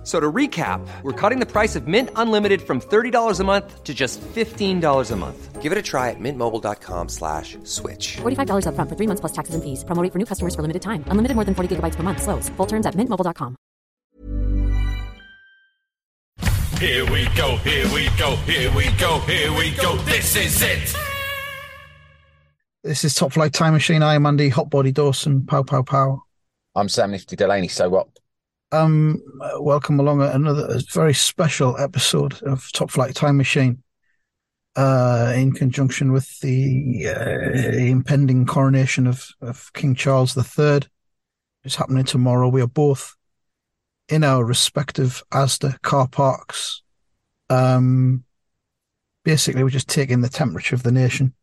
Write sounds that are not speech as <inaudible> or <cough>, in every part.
F- So to recap, we're cutting the price of Mint Unlimited from $30 a month to just $15 a month. Give it a try at mintmobile.com slash switch. $45 upfront for three months plus taxes and fees. Promo rate for new customers for limited time. Unlimited more than 40 gigabytes per month. Slows. Full terms at mintmobile.com. Here we go, here we go, here we go, here we go. This is it. This is Top Flight Time Machine. I am Andy Hotbody Dawson. Pow, pow, pow. I'm Sam Nifty Delaney. So what? Um, uh, welcome along another very special episode of Top Flight Time Machine. Uh, in conjunction with the uh, impending coronation of, of King Charles III, it's happening tomorrow. We are both in our respective Asda car parks. Um, basically, we're just taking the temperature of the nation,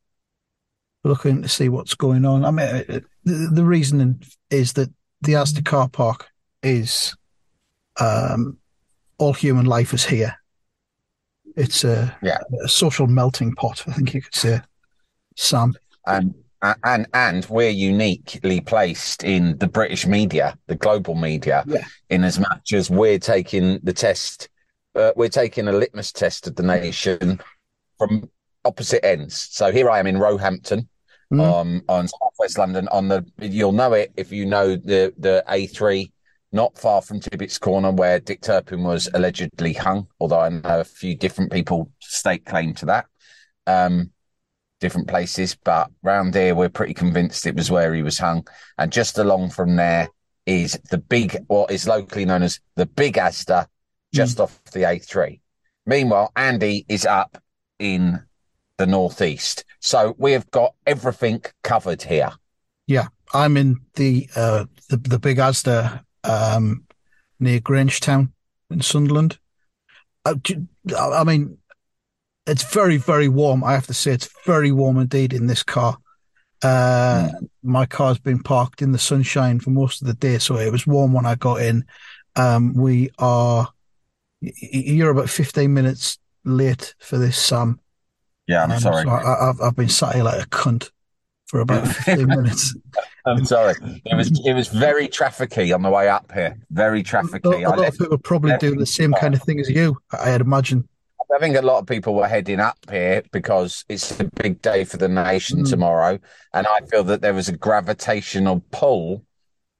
looking to see what's going on. I mean, uh, the, the reasoning is that the Asda car park is um, all human life is here. It's a, Yeah. a social melting pot, I think you could say, Sam. And and and we're uniquely placed in the British media, the global media, Yeah. in as much as we're taking the test, uh, we're taking a litmus test of the nation from opposite ends. So here I am in Roehampton, Mm. um, on southwest London. On the you'll know it if you know the the A3, not far from Tibbetts Corner, where Dick Turpin was allegedly hung. Although I know a few different people stake claim to that. Um, different places, but round here we're pretty convinced it was where he was hung. And just along from there is the big, what is locally known as the Big Asda, just off the A3. Meanwhile, Andy is up in the northeast, so we have got everything covered here. Yeah, I'm in the uh, the the big Asda um, near Grangetown in Sunderland. Uh, do- I mean, it's very very warm. I have to say, it's very warm indeed in this car. Uh, My car's been parked in the sunshine for most of the day, so it was warm when I got in. Um, we are. You're about 15 minutes late for this, Sam. Yeah, I'm Um, sorry. so I, I've I've been sat here like a cunt for about 15 minutes. <laughs> I'm sorry. It was it was very trafficky on the way up here. Very A trafficky. I lot of people probably left- do the same kind of thing as you, I'd imagine. I think a lot of people were heading up here because it's a big day for the nation Mm. tomorrow. And I feel that there was a gravitational pull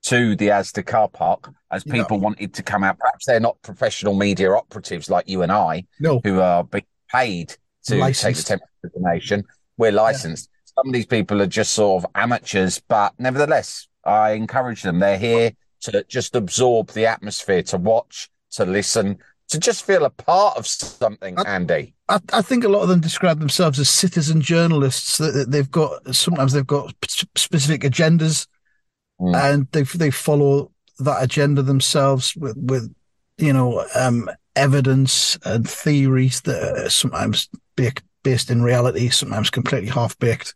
to the Asda car park as Yeah. people wanted to come out. Perhaps they're not professional media operatives like you and I No, who are being paid to take the temperature of the nation. We're licensed. Some of these people are just sort of amateurs, but nevertheless, I encourage them. They're here to just absorb the atmosphere, to watch, to listen, to just feel a part of something, I- Andy. I, I think a lot of them describe themselves as citizen journalists. That they've got sometimes they've got specific agendas, Mm. and they they follow that agenda themselves with with you know um, evidence and theories that are sometimes based in reality, sometimes completely half baked.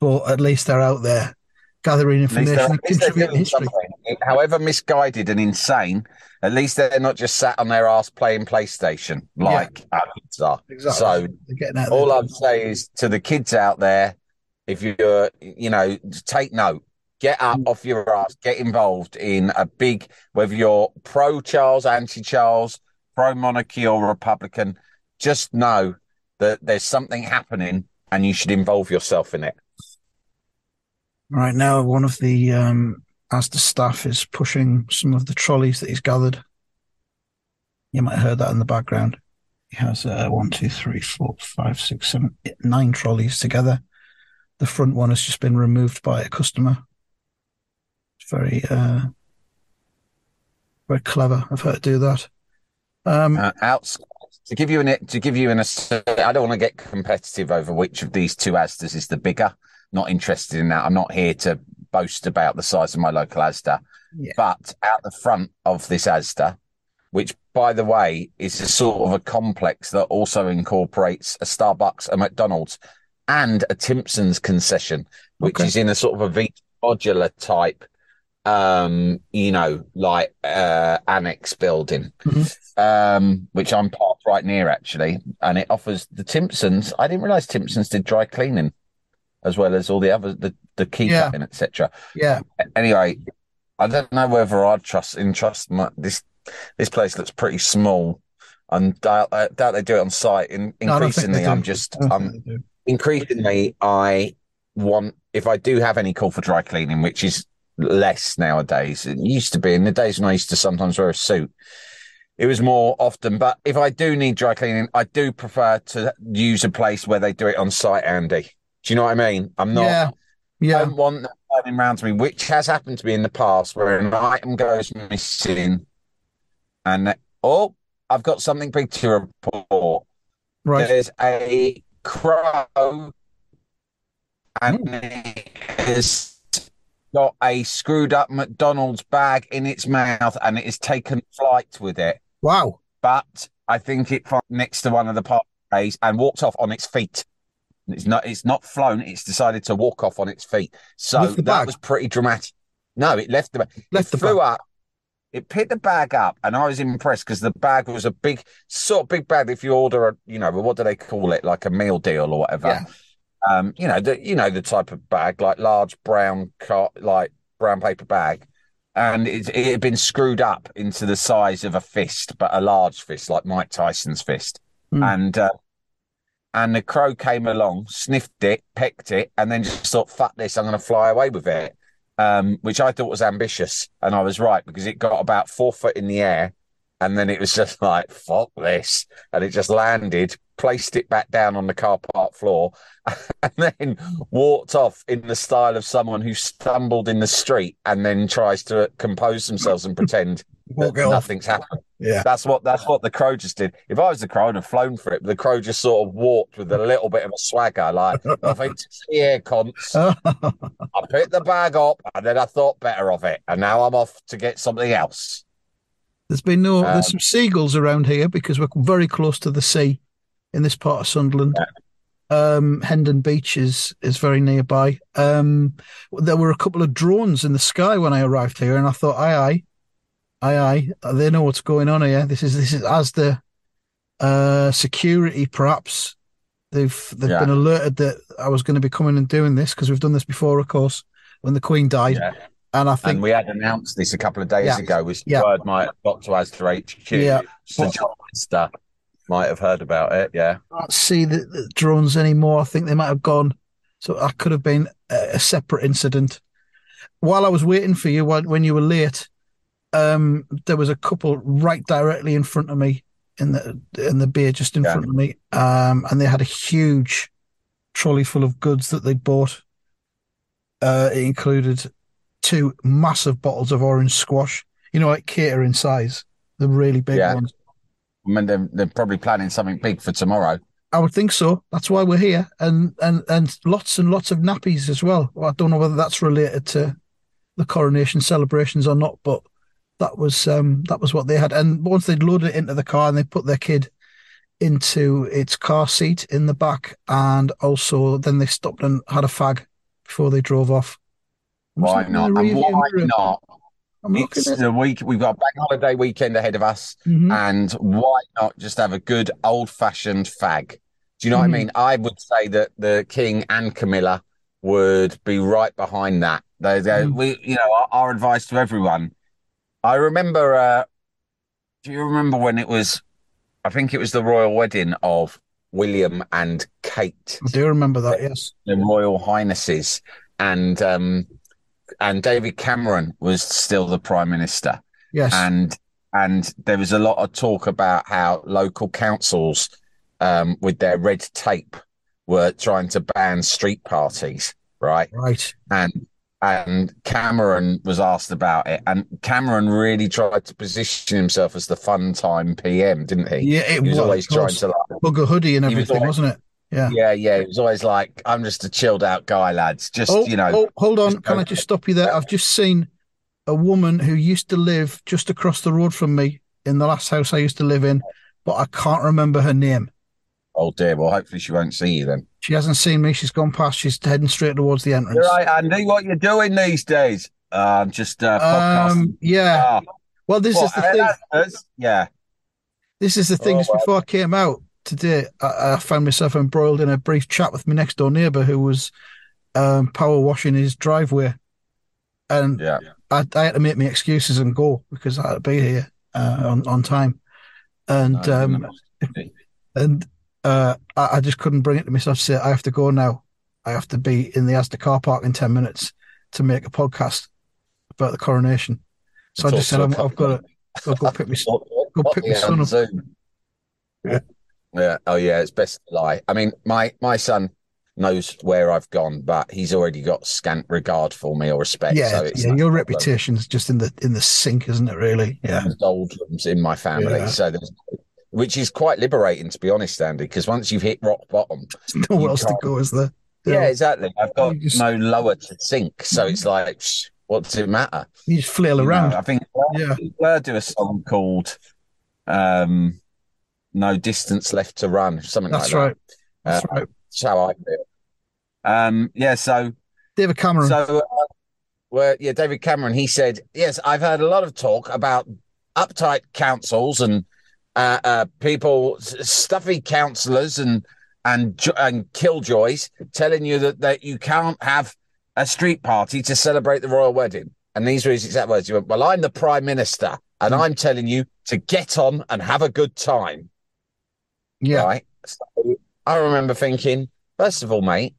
But at least they're out there gathering information and at least they're contributing history. something. However misguided and insane, at least they're not just sat on their ass playing PlayStation like our kids are. Exactly. So They're getting out all. I'd say is to the kids out there, if you're, you know, take note, get up off your ass, get involved in a big, whether you're pro Charles, anti Charles, pro monarchy or Republican, just know that there's something happening and you should involve yourself in it. Right now, one of the um, Asda staff is pushing some of the trolleys that he's gathered. You might have heard that in the background. He has uh, one, two, three, four, five, six, seven, eight, nine trolleys together. The front one has just been removed by a customer. It's very, uh, very clever of her to do that. Um, uh, outside to give you an to give you an I don't want to get competitive over which of these two Asdas is the bigger. Not interested in that. I'm not here to boast about the size of my local Asda. Yeah. But out the front of this Asda, which by the way is a sort of a complex that also incorporates a Starbucks, a McDonald's, and a Timpson's concession, which Okay. is in a sort of a V modular type um, you know, like uh, annex building, Mhm. um, which I'm parked right near actually, and it offers the Timpsons. I didn't realize Timpsons did dry cleaning as well as all the other the the key Yeah. cutting, etc. Yeah. Anyway, I don't know whether I'd trust entrust my, this. This place looks pretty small. And doubt, I doubt they do it on site. In, No, I don't think they increasingly. I'm just I'm um, do. increasingly I want if I do have any call for dry cleaning, which is less nowadays. It used to be in the days when I used to sometimes wear a suit. It was more often, but if I do need dry cleaning, I do prefer to use a place where they do it on site, Andy. Do you know what I mean? I'm not Yeah. I Yeah. don't want that turning around to me, which has happened to me in the past where an item goes missing and oh, I've got something big to report. Right. There's a crow and hmm. it has got a screwed up McDonald's bag in its mouth and it has taken flight with it. Wow. But I think it found next to one of the parkways and walked off on its feet. It's not it's not flown, it's decided to walk off on its feet. So that bag? was pretty dramatic. No, it left the bag. Left it the flew bag. up. It picked the bag up, and I was impressed because the bag was a big, sort of big bag. If you order a, you know, what do they call it, like a meal deal or whatever? Yeah. Um, you know, the you know the type of bag, like large brown car, like brown paper bag, and it, it had been screwed up into the size of a fist, but a large fist, like Mike Tyson's fist, Hmm. and uh, and the crow came along, sniffed it, pecked it, and then just thought, "Fuck this! I'm going to fly away with it." Um, which I thought was ambitious, and I was right because it got about four foot in the air, and then it was <laughs> just like, "Fuck this!" and it just landed, placed it back down on the car park floor, <laughs> and then walked off in the style of someone who stumbled in the street and then tries to compose themselves and pretend Walk that it off. nothing's happened. Yeah. That's what that's what the crow just did. If I was the crow, I'd have flown for it. But the crow just sort of walked with a <laughs> little bit of a swagger, like to see <laughs> here, cons. <laughs> I picked the bag up and then I thought better of it, and now I'm off to get something else. There's been no. Um, there's some seagulls around here because we're very close to the sea in this part of Sunderland. Um, Hendon Beach is is very nearby. Um, there were a couple of drones in the sky when I arrived here, and I thought, aye, aye, aye, aye. They know what's going on here. This is this is as the uh, security, perhaps. They've they've Yeah. been alerted that I was going to be coming and doing this because we've done this before, of course, when the Queen died. Yeah. And I think And we had announced this a couple of days Yeah. ago, which Yeah. word might have got to Asda HQ. Yeah. Sir John might have heard about it. Yeah. I can't see the, the drones anymore. I think they might have gone. So that could have been a, a separate incident. While I was waiting for you, when, when you were late, um, there was a couple right directly in front of me in the in the beer, just in Yeah. front of me, um, and they had a huge trolley full of goods that they'd bought. Uh, it included two massive bottles of orange squash. You know, like catering size, the really big Yeah. ones. I mean, they're, they're probably planning something big for tomorrow. I would think so. That's why we're here, and and and lots and lots of nappies as well. well I don't know whether that's related to the coronation celebrations or not, but that was um that was what they had. And once they'd loaded it into the car and they put their kid into its car seat in the back, and also then they stopped and had a fag before they drove off. Why not? And why not? I'm It's at the week. We've got a bank holiday weekend ahead of us. Mhm. And why not just have a good old fashioned fag? Do you know what I Mhm. mean? I would say that the King and Camilla would be right behind that. They, they, Mhm. we, you know, our, our advice to everyone. I remember. Uh, do you remember when it was? I think it was the royal wedding of William and Kate, I do remember that. Yes. the royal highnesses, and um, and David Cameron was still the prime minister Yes. and and there was a lot of talk about how local councils um, with their red tape were trying to ban street parties right right. and and Cameron was asked about it and Cameron really tried to position himself as the fun time PM didn't he Yeah. It he was was always trying to like Bugger hoodie and He was everything, always- wasn't it? Yeah. yeah yeah he was always like I'm just a chilled out guy lads just oh, you know oh, hold on. Can I just stop you there? I've just seen a woman who used to live just across the road from me in the last house I used to live in, but I can't remember her name. Oh dear well hopefully she won't see you then She hasn't seen me. She's gone past. She's heading straight towards the entrance. you're right Andy what you're doing these days Uh, just uh. Um, yeah. Ah, Well, this is the thing. announcers? Yeah. This is the thing. Oh, Just before I came out today, I, I found myself embroiled in a brief chat with my next door neighbour who was um, power washing his driveway, and Yeah. I, I had to make my excuses and go because I had to be here uh, on on time, and um, and uh, I, I just couldn't bring it to myself to say I have to go now. I have to be in the Asda car park in ten minutes to make a podcast about the coronation. So I just said I'm, a I've got to go pick my Go pick my son up. Zoom. Yeah. Yeah. Oh, yeah. It's best to lie. I mean, my my son knows where I've gone, but he's already got scant regard for me or respect. yeah, so it's yeah. Your reputation's just in the in the sink, isn't it? Really? Yeah. There's doldrums in my family, Yeah. so there's, which is quite liberating, to be honest, Andy. Because once you've hit rock bottom, There's nowhere else to go, is there? yeah, exactly. I've got just- no lower to sink, so it's like, psh, what does it matter? You just flail You know, around. I think Yeah. Blur do a song called um, "No Distance Left to Run," something That's like right. that. That's Uh, right. That's how I feel. Um, yeah, so David Cameron. so uh, well, yeah, David Cameron. He said, "Yes, I've heard a lot of talk about uptight councils and uh, uh, people, stuffy councillors and and and killjoys telling you that that you can't have a street party to celebrate the royal wedding." And these were his exact words. He went, "Well, I'm the prime minister, and I'm telling you to get on and have a good time." yeah. Right. So I remember thinking, first of all, mate,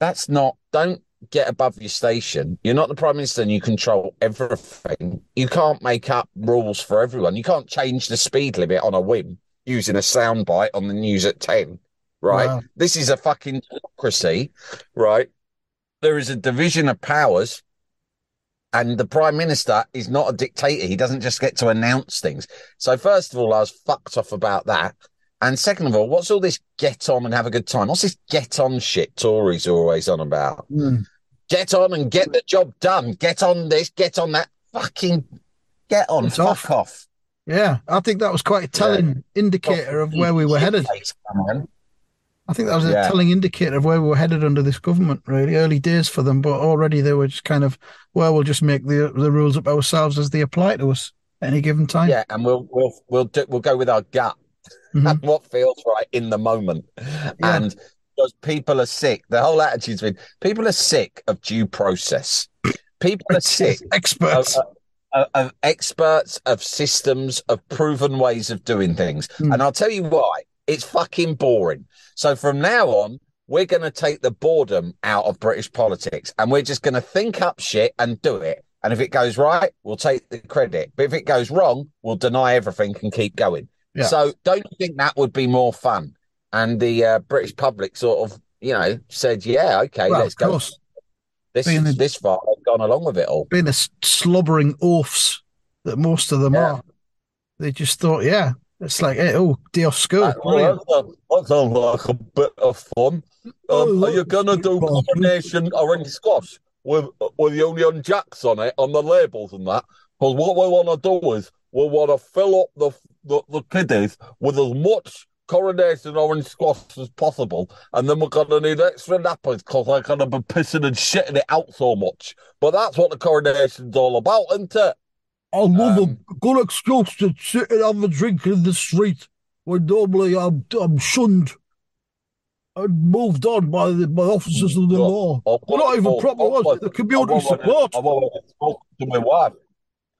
that's not, don't get above your station. You're not the prime minister and you control everything. You can't make up rules for everyone. You can't change the speed limit on a whim using a soundbite on the news at 10. Right. Wow. This is a fucking democracy. Right. There is a division of powers. And the prime minister is not a dictator. He doesn't just get to announce things. So, first of all, I was fucked off about that. And second of all, what's all this get on and have a good time? What's this get on shit Tories are always on about? Mm. Get on and get the job done. Get on this, get on that. Fucking get on. It's fuck off. off. Yeah. I think that was quite a telling indicator of where we were headed. I think that was a Yeah. telling indicator of where we were headed under this government, really. Early days for them, but already they were just kind of, well, we'll just make the the rules up ourselves as they apply to us at any given time. Yeah, and we'll we'll we'll do, we'll go with our gut Mhm. and what feels right in the moment. And because people are sick, the whole attitude's been people are sick of due process. People are <laughs> sick Experts. of, of, of experts, of systems, of proven ways of doing things. Hmm. And I'll tell you why. It's fucking boring. So from now on, we're going to take the boredom out of British politics and we're just going to think up shit and do it. And if it goes right, we'll take the credit. But if it goes wrong, we'll deny everything and keep going. Yeah. So don't you think that would be more fun? And the uh, British public sort of, you know, said, yeah, okay, well, let's go. This, being this far, they've gone along with it all. being the slobbering oafs that most of them Yeah. are, they just thought, yeah, it's like, hey, oh, day off school. That, well, that sounds like a bit of fun. Oh, Um, are you going to do combination orange squash with with the Union Jacks on it on the labels and that? Because what we want to do is we want to fill up the, the the kiddies with as much coronation orange squash as possible, and then we're going to need extra nappies because they're going to be pissing and shitting it out so much. But that's what the coronation's all about, isn't it? I love Um, a good excuse to sit and have a drink in the street when normally I'm, I'm shunned and moved on by the by officers of the law. We're not even proper ones. The community support. I've already spoken to my wife.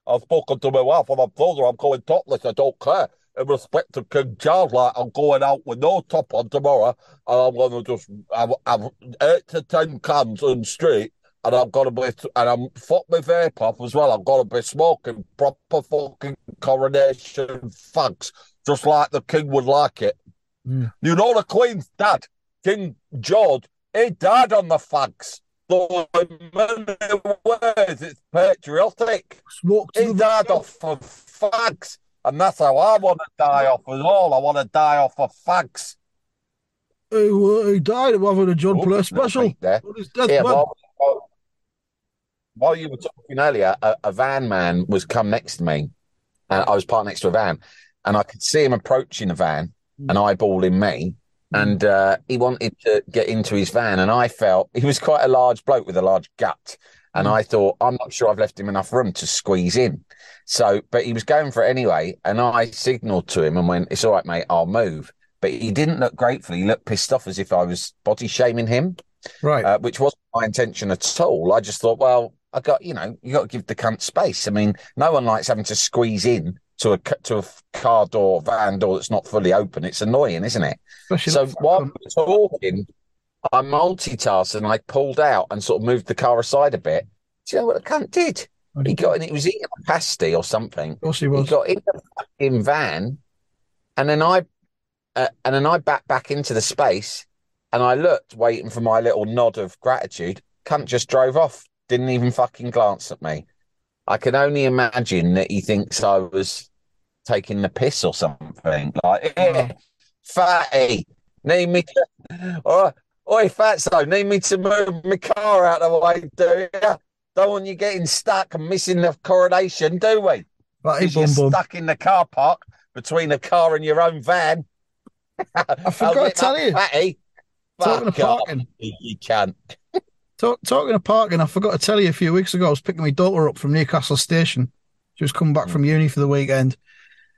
I've spoken to my wife and I've told her I'm going topless. I don't care. In respect to King Charles, like I'm going out with no top on tomorrow, and I'm going to just have, have eight to ten cans the street, and I'm going to be and I'm fuck my vape off as well. I'm going to be smoking proper fucking coronation fags, just like the king would like it. Mm. You know the Queen's dad, King George, he died on the fags. So in many ways, it's patriotic. Smoke to He the died off of fags, and that's how I want to die off as all. I want to die off of fags. He, he died of having a John Oh, Player special there. on his deathbed. Yeah, while, while- while you were talking earlier, a, a van man was come next to me, and I was parked next to a van, and I could see him approaching the van and mm. eyeballing me, and uh, he wanted to get into his van, and I felt he was quite a large bloke with a large gut, And I thought, I'm not sure I've left him enough room to squeeze in. So, but he was going for it anyway. And I signaled to him and went, It's all right, mate, I'll move. But he didn't look grateful. He looked pissed off as if I was body shaming him, Right. uh, which wasn't my intention at all. I just thought, well, I got, you know, you got to give the cunt space. I mean, no one likes having to squeeze in to a, to a car door, van door that's not fully open. It's annoying, isn't it? Especially So while were talking, I multitasked and I pulled out and sort of moved the car aside a bit. Do you know what the cunt did? He got in, it was eating a pasty or something. Of course he was. He got in the fucking van and then I, uh, and then I backed back into the space and I looked, waiting for my little nod of gratitude. Cunt just drove off, didn't even fucking glance at me. I can only imagine that he thinks I was taking the piss or something. Like, eh, fatty, need me to, oh, oi, fatso, need me to move my car out of the way, do you? Don't want you getting stuck and missing the coronation, do we? Because you're bum. stuck in the car park between a car and your own van. I <laughs> forgot to tell you. Fatty. Talking of parking. You, you can't. Talk, talking of parking, I forgot to tell you a few weeks ago, I was picking my daughter up from Newcastle Station. She was coming back from uni for the weekend,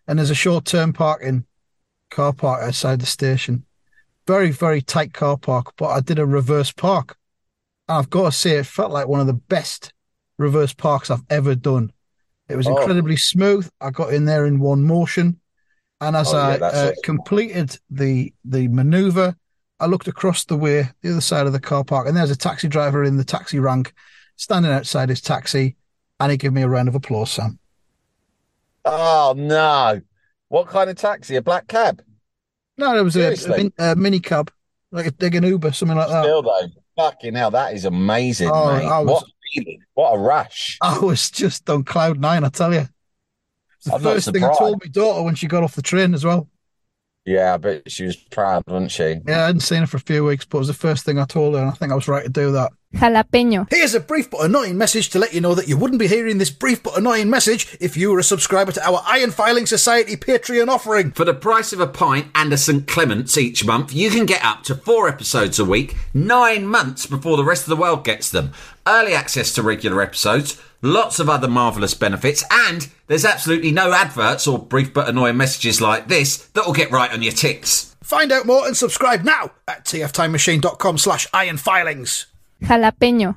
and there's a short term parking car park outside the station. Very, very tight car park, but I did a reverse park. And I've got to say, it felt like one of the best reverse parks I've ever done. It was Oh. incredibly smooth. I got in there in one motion. And as Oh, yeah, I uh, completed the the maneuver, I looked across the way, the other side of the car park, and there's a taxi driver in the taxi rank standing outside his taxi, and he gave me a round of applause, Sam. Oh, no. What kind of taxi? A black cab? No, it was a, a, min- a mini cab, like a, like an Uber, something like that. Still, though. Fucking hell, that is amazing, Oh, mate. Was- What a feeling. What a rush. I was just on cloud nine, I tell you. It's the I'm first thing I told my daughter when she got off the train as well. Yeah, I bet she was proud, wasn't she? Yeah, I hadn't seen her for a few weeks, but it was the first thing I told her, and I think I was right to do that. Jalapeño. Here's a brief but annoying message to let you know that you wouldn't be hearing this brief but annoying message if you were a subscriber to our Iron Filing Society Patreon offering. For the price of a pint and a St. Clement's each month, you can get up to four episodes a week, nine months before the rest of the world gets them. Early access to regular episodes, lots of other marvellous benefits, and there's absolutely no adverts or brief but annoying messages like this that will get right on your tits. Find out more and subscribe now at tftimemachine.com slash ironfilings. Jalapeño.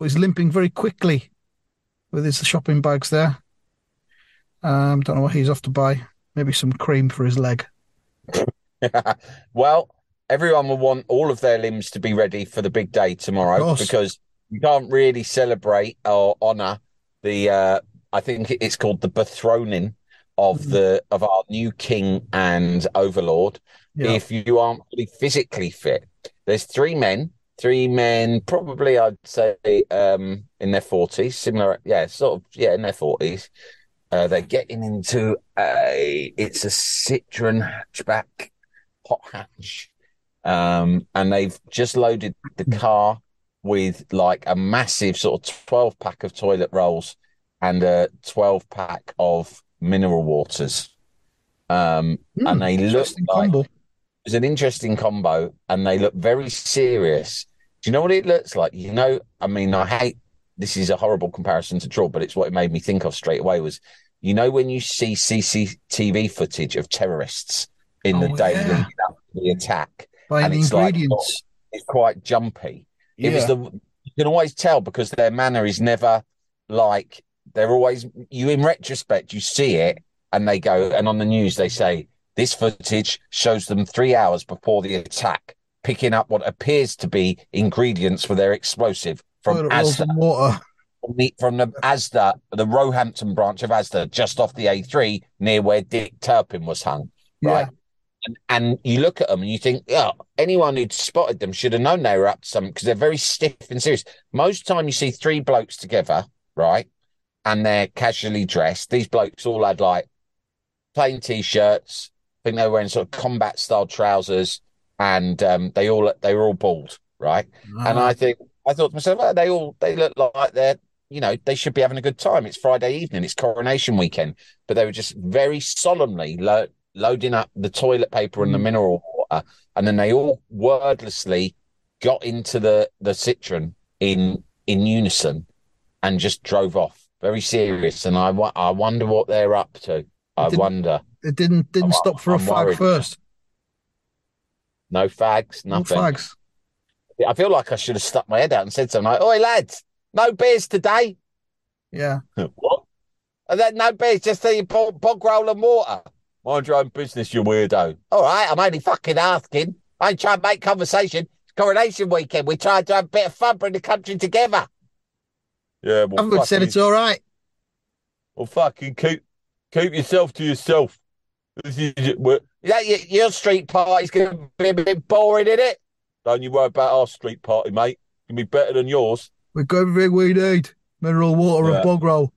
was limping very quickly with his shopping bags there. Um, don't know what he's off to buy. Maybe some cream for his leg. <laughs> well, everyone will want all of their limbs to be ready for the big day tomorrow because you can't really celebrate or honor the uh I think it's called the bethroning of Mm-hmm. the of our new king and overlord Yeah. if you aren't really physically fit. There's three men, three men probably I'd say um in their forties, similar yeah, sort of yeah, in their forties. Uh, they're getting into a it's a Citroen hatchback hot hatch. Um, and they've just loaded the car with like a massive sort of 12 pack of toilet rolls and a 12 pack of mineral waters. Um, and they look Hmm, like combo. it's an interesting combo and they look very serious. Do you know what it looks like? You know, I mean, I hate this is a horrible comparison to draw, but it's what it made me think of straight away was You know when you see CCTV footage of terrorists in the Oh, day yeah. leading up to the attack, Buying and the it's like oh, ingredients. it's quite jumpy. It was the you can always tell because their manner is never like they're always you in retrospect you see it and they go and on the news they say this footage shows them three hours before the attack picking up what appears to be ingredients for their explosive from Asda water. from the, from the Asda, the Roehampton branch of Asda, just off the A3 near where Dick Turpin was hung. Right. And, and you look at them and you think, yeah, anyone who'd spotted them should have known they were up to something because they're very stiff and serious. Most time you see three blokes together, right? And they're casually dressed. These blokes all had like plain t-shirts. I think they were wearing sort of combat style trousers and um, they all they were all bald, right? And Ah. I think I thought to myself, oh, they all they look like they're you know they should be having a good time. It's Friday evening, it's coronation weekend, but they were just very solemnly lo- loading up the toilet paper and the mineral water, and then they all wordlessly got into the the Citroen in in unison and just drove off. Very serious, and I I wonder what they're up to. I Didn't- wonder. It didn't didn't I'm- stop for a I'm fag worried. first. No fags, No nothing. fags. I feel like I should have stuck my head out and said something like, "Oi, lads, no beers today." Yeah. <laughs> what? And then no beers, just the bog, bog roll and water. Mind your own business, you weirdo. All right, I'm only fucking asking. I ain't trying to make conversation. It's coronation weekend. We're trying to have a bit of fun, bring the country together. Yeah, well, Everyone said it's all right. well, fucking keep keep yourself to yourself. This is we're- yeah, your, your street party's going to be a bit boring, isn't it? Don't you worry about our street party, mate. It's going to be better than yours. We've got everything we need. Mineral water Yeah. and bog roll.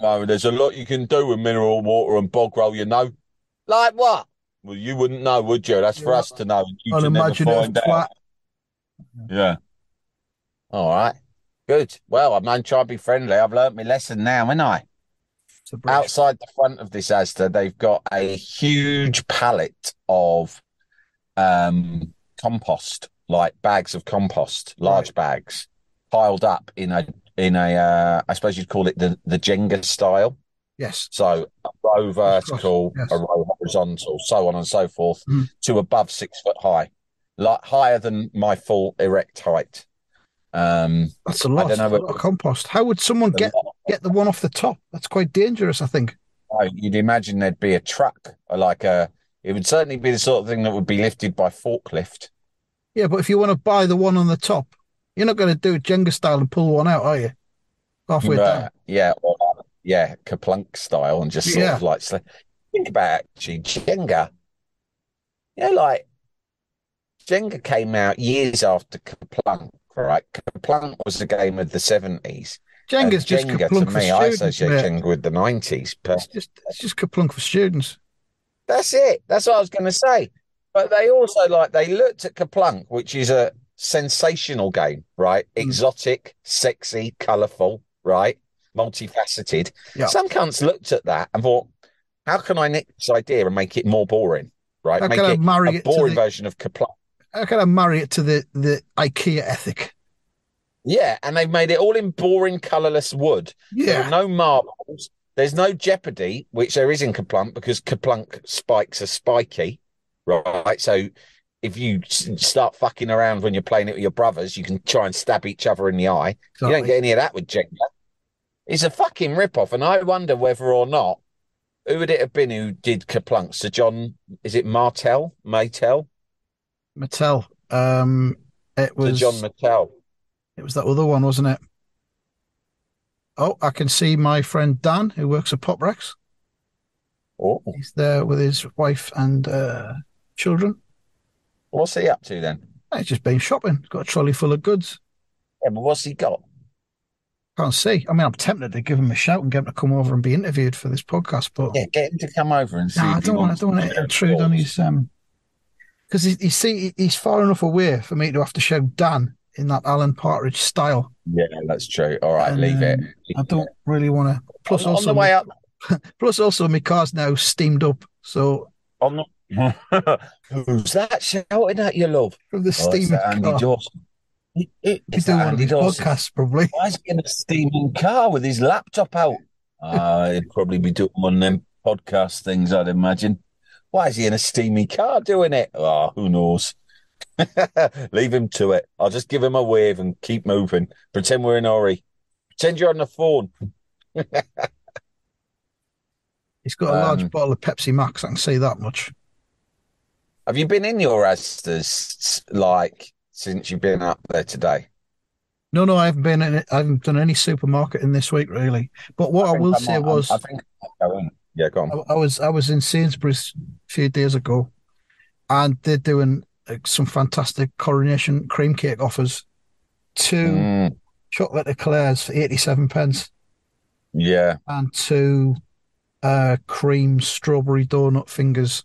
No, there's a lot you can do with mineral water and bog roll, you know. Like what? Well, you wouldn't know, would you? That's for us to know. You should never Unimaginative find out. twat. Yeah. All right. Good. Well, I'm not trying to be friendly. I've learnt my lesson now, haven't I? Outside the front of this Asda, they've got a huge pallet of um, compost, like bags of compost, large bags, piled up in a in a uh, I suppose you'd call it the the Jenga style. Yes. So a row vertical, yes. a row horizontal, so on and so forth, Mm. to above six foot high, like higher than my full erect height. Um, That's a lot. don't know a whether- lot of compost. How would someone get lot. Get the one off the top? That's quite dangerous, I think. Oh, you'd imagine there'd be a truck, or like a. It would certainly be the sort of thing that would be lifted by forklift. Yeah, but if you want to buy the one on the top, you're not going to do it Jenga style and pull one out, are you? Halfway Uh, down. yeah, or uh, yeah, KerPlunk style, and just sort Yeah. of like think about it, actually Jenga. You know, like Jenga came out years after KerPlunk, right? KerPlunk was a game of the seventies. Jenga's just Jenga to KerPlunk for me, I students. associate. Jenga with the nineties, but It's just it's just KerPlunk for students. That's it. That's what I was going to say. But they also like they looked at KerPlunk, which is a sensational game, right? Mm. Exotic, sexy, colourful, right? Multifaceted. Yeah. Some cunts looked at that and thought, how can I nick this idea and make it more boring? Right? How make can I it marry a it boring the- version of KerPlunk. How can I marry it to the the IKEA ethic? Yeah, and they've made it all in boring, colourless wood. Yeah. no marbles. There's no jeopardy, which there is in KerPlunk because KerPlunk spikes are spiky, right? So if you start fucking around when you're playing it with your brothers, you can try and stab each other in the eye. You don't get any of that with Jenga. It's a fucking rip-off, and I wonder whether or not who would it have been who did KerPlunk? Sir John, is it Martel? Maytel? Mattel. Um, it Sir was John Mattel. It was that other one, wasn't it? Oh, I can see my friend Dan, who works at Pop Recs. Oh, He's there with his wife and uh, children. what's he up to then? He's just been shopping. He's got a trolley full of goods. Yeah, but what's he got? Can't see. I mean, I'm tempted to give him a shout and get him to come over and be interviewed for this podcast, but Yeah, get him to come over and see. no, I don't want. I don't want to intrude on his um, because he, he see he's far enough away for me to have to shout Dan in that Alan Partridge style. Yeah, that's true. All right, And, leave it. um, I don't really want to. Plus, on, on also, the way up. <laughs> plus also, my car's now steamed up, so On the... <laughs> Who's that shouting at you, love? from the Oh, it's steaming that Andy car, Dawson. It, it, he's doing that one of Andy Dawson. podcasts probably. Why is he in a steaming car with his laptop out? Uh, he'd probably be doing one of them podcast things, I'd imagine. Why is he in a steamy car doing it? Oh, who knows? <laughs> Leave him to it. I'll just give him a wave and keep moving. Pretend we're in a hurry. Pretend you're on the phone. <laughs> He's got a large Um, bottle of Pepsi Max. I can say that much. Have you been in your Asdas like since you've been up there today? No, no, I haven't been in it. I haven't done any supermarket in this week really. But what I, think will I say might- was, I think I. Yeah, go on. I, I was I was in Sainsbury's a few days ago, and they're doing some fantastic coronation cream cake offers. Two Mm, chocolate eclairs for eighty-seven pence, yeah. and two uh, cream strawberry donut fingers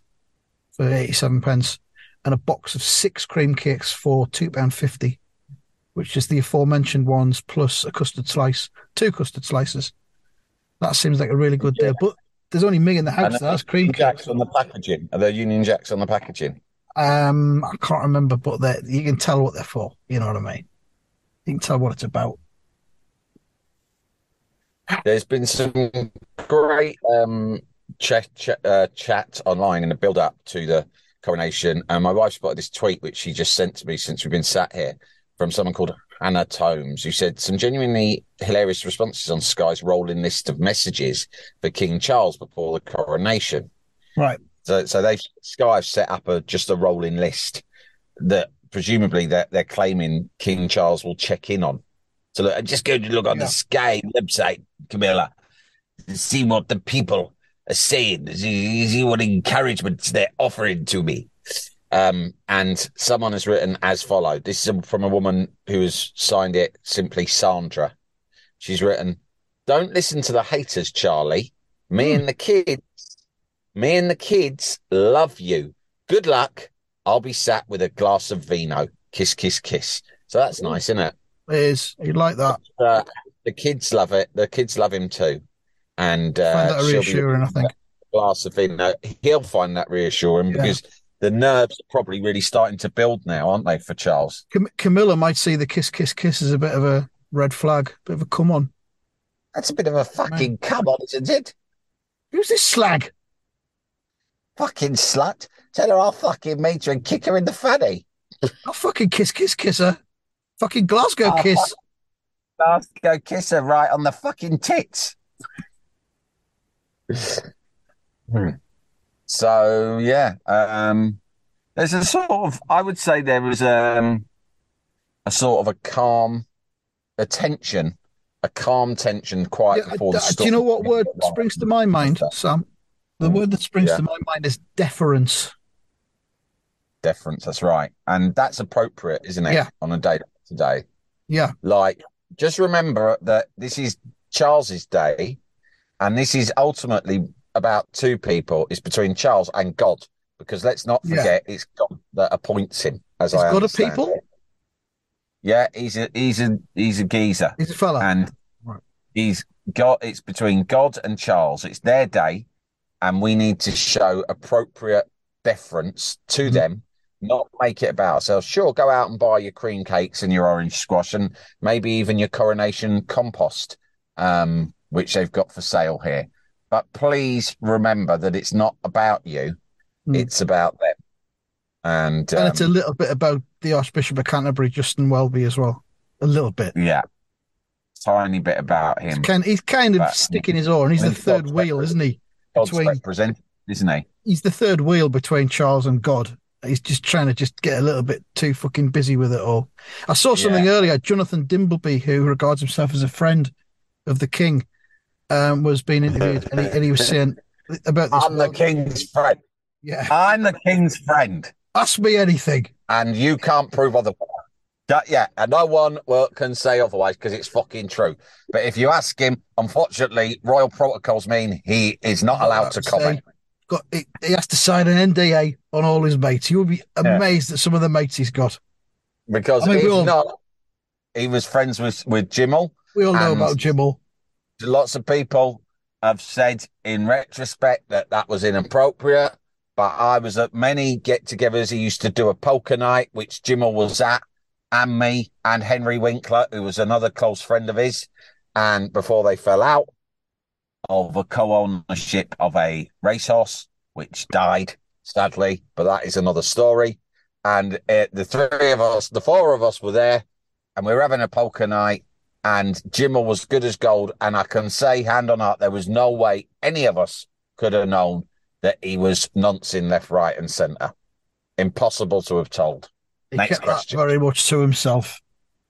for eighty-seven pence, and a box of six cream cakes for two pound fifty, which is the aforementioned ones plus a custard slice, two custard slices. That seems like a really good deal, but there's only me in the house. That's cream. Jacks on the packaging. Are there Union Jacks on the packaging? Um, I can't remember, but they you can tell what they're for. You know what I mean? You can tell what it's about. There's been some great um, uh, chat online in the build up to the coronation. And my wife spotted this tweet, which she just sent to me since we've been sat here from someone called Hannah Tomes, who said some genuinely hilarious responses on Sky's rolling list of messages for King Charles before the coronation. Right. So, so they Sky have set up a just a rolling list that presumably they're, they're claiming King Charles will check in on. So look, just go to look on Yeah. the Sky website, Camilla, see what the people are saying, see, see what encouragements they're offering to me. Um, and someone has written as follows. This is from a woman who has signed it simply Sandra. She's written, "Don't listen to the haters, Charlie. Me and the kids, me and the kids love you. Good luck. I'll be sat with a glass of vino. Kiss, kiss, kiss. So that's nice, isn't it? It is. You like that? Uh, the kids love it. The kids love him too. And Find uh, that reassuring, I think. glass of vino. He'll find that reassuring Yeah. because the nerves are probably really starting to build now, aren't they, for Charles? Cam- Camilla might see the kiss, kiss, kiss as a bit of a red flag, a bit of a come on. That's a bit of a fucking come on, isn't it? Who's this slag? Fucking slut. Tell her I'll fucking meet her and kick her in the fanny. I'll fucking kiss, kiss, kiss her. Fucking Glasgow Oh, kiss. Last go kiss her right on the fucking tits. Hmm. So yeah, um, there's a sort of I would say there was um, a sort of a calm, a tension, a calm tension quite Yeah, before the uh, storm. do you know what word springs to my mind, Sam? The mm. word that springs Yeah. to my mind is deference. Deference, that's right, and that's appropriate, isn't it? Yeah. On a day today. Yeah. Like, just remember that this is Charles's day, and this is ultimately about two people. It's between Charles and God, because let's not Yeah. forget it's God that appoints him. As Is I God understand people? it. Yeah, he's a he's a he's a geezer, He's a fella. and right. he's got. It's between God and Charles. It's their day, and we need to show appropriate deference to Mhm. them. Not make it about ourselves. Sure, go out and buy your cream cakes and your orange squash, and maybe even your coronation compost, um, which they've got for sale here. But please remember that it's not about you; Mm. it's about them. And, and it's a um, little bit about the Archbishop of Canterbury, Justin Welby, as well. A little bit. yeah, tiny bit about him. Kind, he's kind of But- sticking his oar, and he's the third wheel, isn't he? God's between- represented, isn't he? He's the third wheel between Charles and God. He's just trying to just get a little bit too fucking busy with it all. I saw something Yeah. earlier. Jonathan Dimbleby, who regards himself as a friend of the king, um, was being interviewed, and he, and he was <laughs> saying about this. I'm the king's friend. Yeah, I'm the king's friend, ask me anything. and you can't prove otherwise. That, yeah, and no one will, can say otherwise because it's fucking true. But if you ask him, unfortunately, royal protocols mean he is not allowed to comment. Got he, he has to sign an NDA on all his mates. You would be amazed at some of the mates he's got. Because I mean, we all- not, he was friends with, with Jimmel. We all know about Jimmel. Lots of people have said in retrospect that that was inappropriate. But I was at many get togethers. He used to do a poker night, which Jimmel was at, and me and Henry Winkler, who was another close friend of his. And before they fell out, of a co-ownership of a racehorse, which died sadly, but that is another story. And uh, the three of us, the four of us, were there, and we were having a poker night. And Jimmel was good as gold, and I can say, hand on heart, there was no way any of us could have known that he was noncing left, right, and centre. Impossible to have told. He Next kept that question. very much to himself.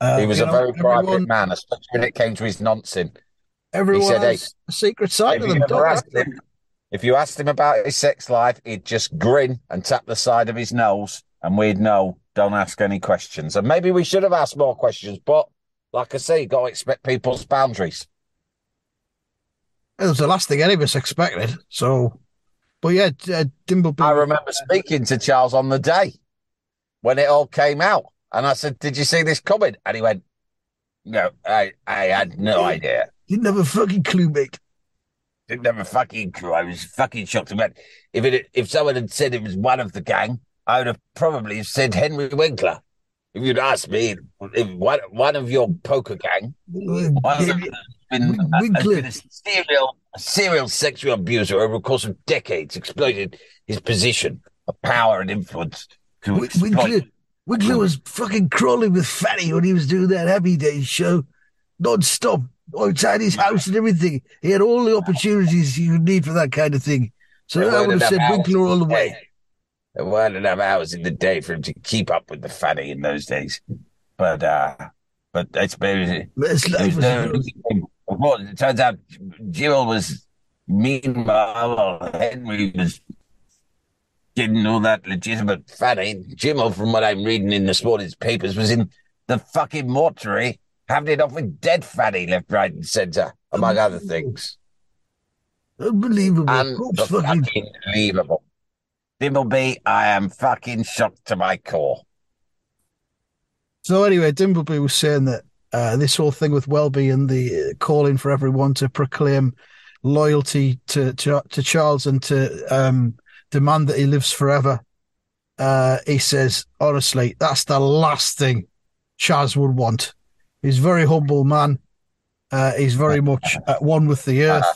Uh, he was a know, very private man, especially when it came to his nonsense. Everyone said, "Hey, a secret side of them. him, if you asked him about his sex life, he'd just grin and tap the side of his nose, and we'd know. Don't ask any questions. And maybe we should have asked more questions, but like I say, you got to expect people's boundaries. It was the last thing any of us expected. So, but yeah, uh, Dimbleby. I remember speaking to Charles on the day when it all came out, and I said, "Did you see this coming?" And he went, "No, I, I had no idea." Didn't have a fucking clue, mate. Didn't have a fucking clue. I was fucking shocked about if it if someone had said it was one of the gang, I would have probably said Henry Winkler. If you'd asked me, if one one of your poker gang, one of them has been, has Winkler. been a serial a serial sexual abuser over the course of decades, exploited his position of power and influence Win- Winkler, Winkler was fucking crawling with Fanny when he was doing that Happy Days show, non-stop, outside his house and everything. He had all the opportunities you would need for that kind of thing. So There I would have said Winkler all the way. There weren't enough hours in the day for him to keep up with the fanny in those days. But uh but it's been But his was it turns out Jill was meanwhile while Henry was didn't know that legitimate fanny. Jimmel, from what I'm reading in the sporting papers, was in the fucking mortuary having it off with dead fanny left, right, and centre, among other things. unbelievable. Fucking Fucking unbelievable. Dimbleby, I am fucking shocked to my core. So anyway, Dimbleby was saying that uh, this whole thing with Welby and the uh, calling for everyone to proclaim loyalty to to, to Charles and to um, demand that he lives forever. Uh, he says, honestly, that's the last thing Chaz would want. He's a very humble man. Uh, he's very much <laughs> at one with the earth,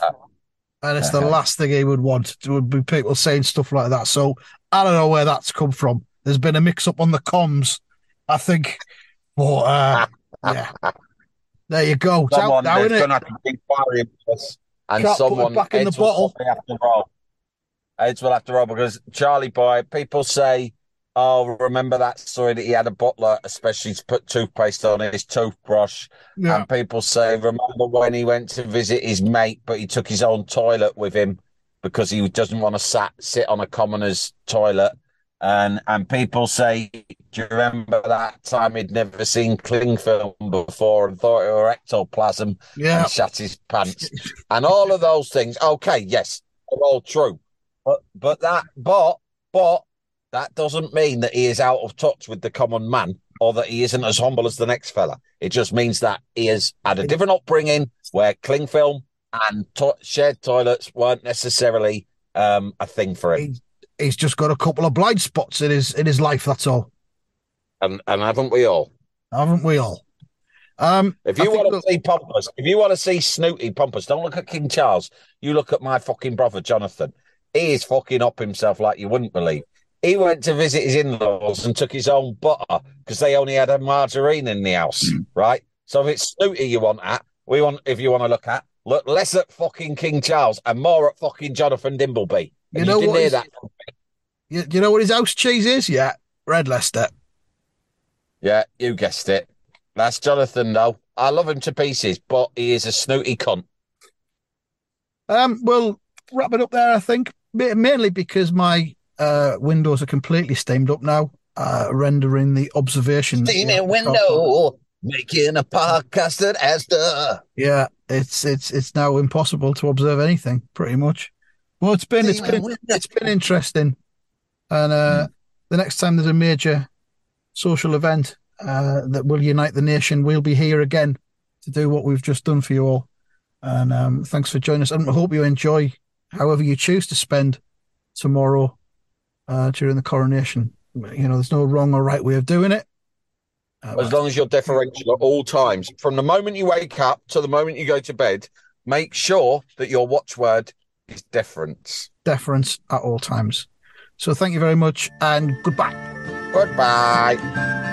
and it's the last thing he would want. It would be people saying stuff like that. So I don't know where that's come from. There's been a mix up on the comms, I think. But uh, <laughs> yeah, there you go. It's out Someone now, there's going to it? have to be inquiry into and Can't put it someone back in the bottle. probably have to roll. Heads will have to roll because Charlie Boy. People say, "Oh, remember that story that he had a butler, especially to put toothpaste on his toothbrush." Yeah. And people say, "Remember when he went to visit his mate, but he took his own toilet with him because he doesn't want to sat sit on a commoner's toilet." And and people say, "Do you remember that time he'd never seen cling film before and thought it were ectoplasm Yeah. and shat his pants?" and all of those things. Okay, yes, they're all true, but but that but but that doesn't mean that he is out of touch with the common man or that he isn't as humble as the next fella. It just means that he has had a different upbringing where cling film and to- shared toilets weren't necessarily um, a thing for him. He's just got a couple of blind spots in his in his life. That's all, And and haven't we all? haven't we all? Um, If you want to that- see Pompous, if you want to see Snooty Pompous, don't look at King Charles. You look at my fucking brother Jonathan. He is fucking up himself like you wouldn't believe. He went to visit his in-laws and took his own butter because they only had a margarine in the house, right? So if it's Snooty you want at, we want if you want to look at, look less at fucking King Charles and more at fucking Jonathan Dimbleby. You And know didn't what hear that. you, you know what his house cheese is? Yeah, Red Leicester. Yeah, you guessed it. That's Jonathan though. I love him to pieces, but he is a snooty cunt. Um, we'll wrap it up there. I think mainly because my uh windows are completely steamed up now, uh, rendering the observation. Steamy window, making a podcast at Asda. Yeah, it's it's it's now impossible to observe anything, pretty much. Well, it's been it's been it's been interesting, and uh, the next time there's a major social event uh, that will unite the nation, we'll be here again to do what we've just done for you all. And um, thanks for joining us, and I hope you enjoy however you choose to spend tomorrow uh, during the coronation. You know, there's no wrong or right way of doing it. As long as you're deferential at all times, from the moment you wake up to the moment you go to bed, make sure that your watchword is deference. Deference at all times. So thank you very much and goodbye. Goodbye.